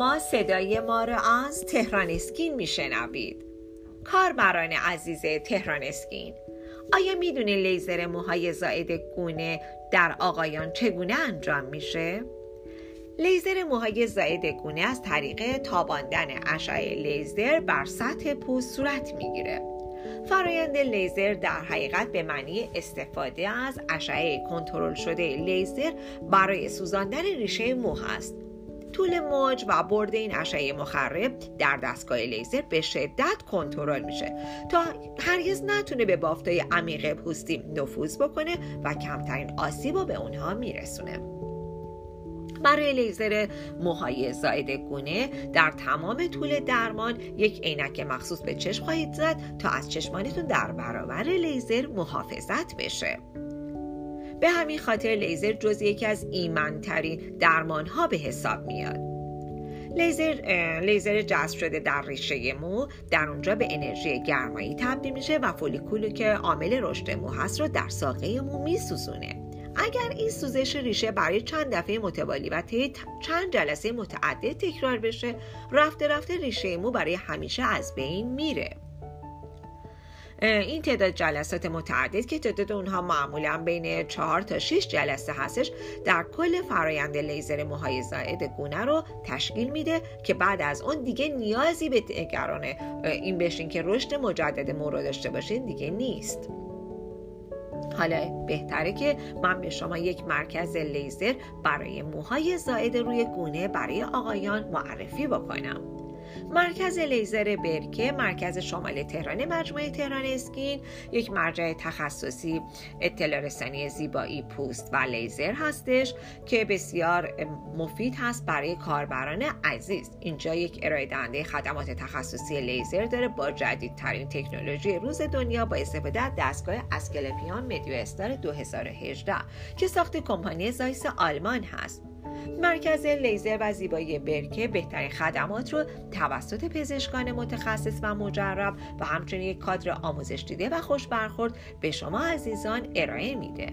شما صدای ما را از تهران اسکین میشنوید. کاربران عزیز تهران اسکین آیا می‌دونید لیزر موهای زائد گونه در آقایان چگونه انجام میشه؟ لیزر موهای زائد گونه از طریق تاباندن اشعه لیزر بر سطح پوست صورت می‌گیره. فرایند لیزر در حقیقت به معنی استفاده از اشعه کنترل شده لیزر برای سوزاندن ریشه مو است طول موج و برد این اشعه مخرب در دستگاه لیزر به شدت کنترل میشه تا هرگز نتونه به بافتای عمیق پوستی نفوذ بکنه و کمترین آسیب رو به اونها میرسونه. برای لیزر موهای زائد گونه در تمام طول درمان یک عینک مخصوص به چشم خواهید زد تا از چشمانتون در برابر لیزر محافظت بشه. به همین خاطر لیزر جز یکی از ایمنترین درمان ها به حساب میاد. لیزر لیزر جذب شده در ریشه مو در اونجا به انرژی گرمایی تبدیل میشه و فولیکولی که عامل رشد مو هست رو در ساقه مو میسوزونه. اگر این سوزش ریشه برای چند دفعه متوالی و طی چند جلسه متعدد تکرار بشه رفته رفته ریشه مو برای همیشه از بین میره. این تعداد جلسات متعدد که تعداد اونها معمولا بین 4 تا 6 جلسه هستش در کل فرایند لیزر موهای زائد گونه رو تشکیل میده که بعد از اون دیگه نیازی به نگران این بشین که رشد مجدد مو رو داشته باشین دیگه نیست. حالا بهتره که من به شما یک مرکز لیزر برای موهای زائد روی گونه برای آقایان معرفی بکنم. مرکز لیزر برکه مرکز شمال تهران مجموعه تهران اسکین یک مرجع تخصصی اطلاع رسانی زیبایی پوست و لیزر هستش که بسیار مفید هست برای کاربران عزیز. اینجا یک ارائه دهنده خدمات تخصصی لیزر داره با جدیدترین تکنولوژی روز دنیا با استفاده از دستگاه اسکلپیان مدیو استار 2018 که ساخت کمپانی زایس آلمان هست. مرکز لیزر و زیبایی برکه بهترین خدمات رو توسط پزشکان متخصص و مجرب و همچنین یک کادر آموزش دیده و خوش برخورد به شما عزیزان ارائه میده.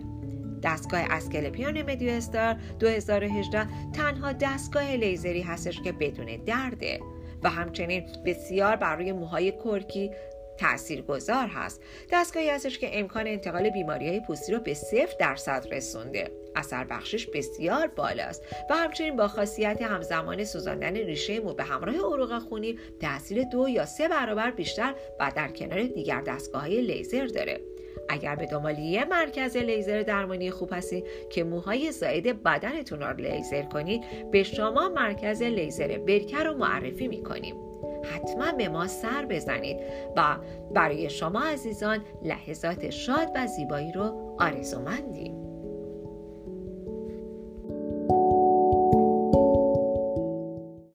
دستگاه اسکلپیان مدیو استار 2018 تنها دستگاه لیزری هستش که بدون درده و همچنین بسیار بر روی موهای کرکی تأثیر گذار هست. دستگاهی هستش که امکان انتقال بیماری های پوستی رو به صفر درصد رسونده. اثر بخشش بسیار بالاست و همچنین با خاصیت همزمان سوزاندن ریشه مو به همراه عروق خونی تاثیر دو یا سه برابر بیشتر و در کنار دیگر دستگاه های لیزر داره. اگر به دنبال یه مرکز لیزر درمانی خوب هستید که موهای زائد بدنتون رو لیزر کنید به شما مرکز لیزر برکر رو معرفی می‌کنیم. حتما به ما سر بزنید و برای شما عزیزان لحظات شاد و زیبایی رو آرزومندیم.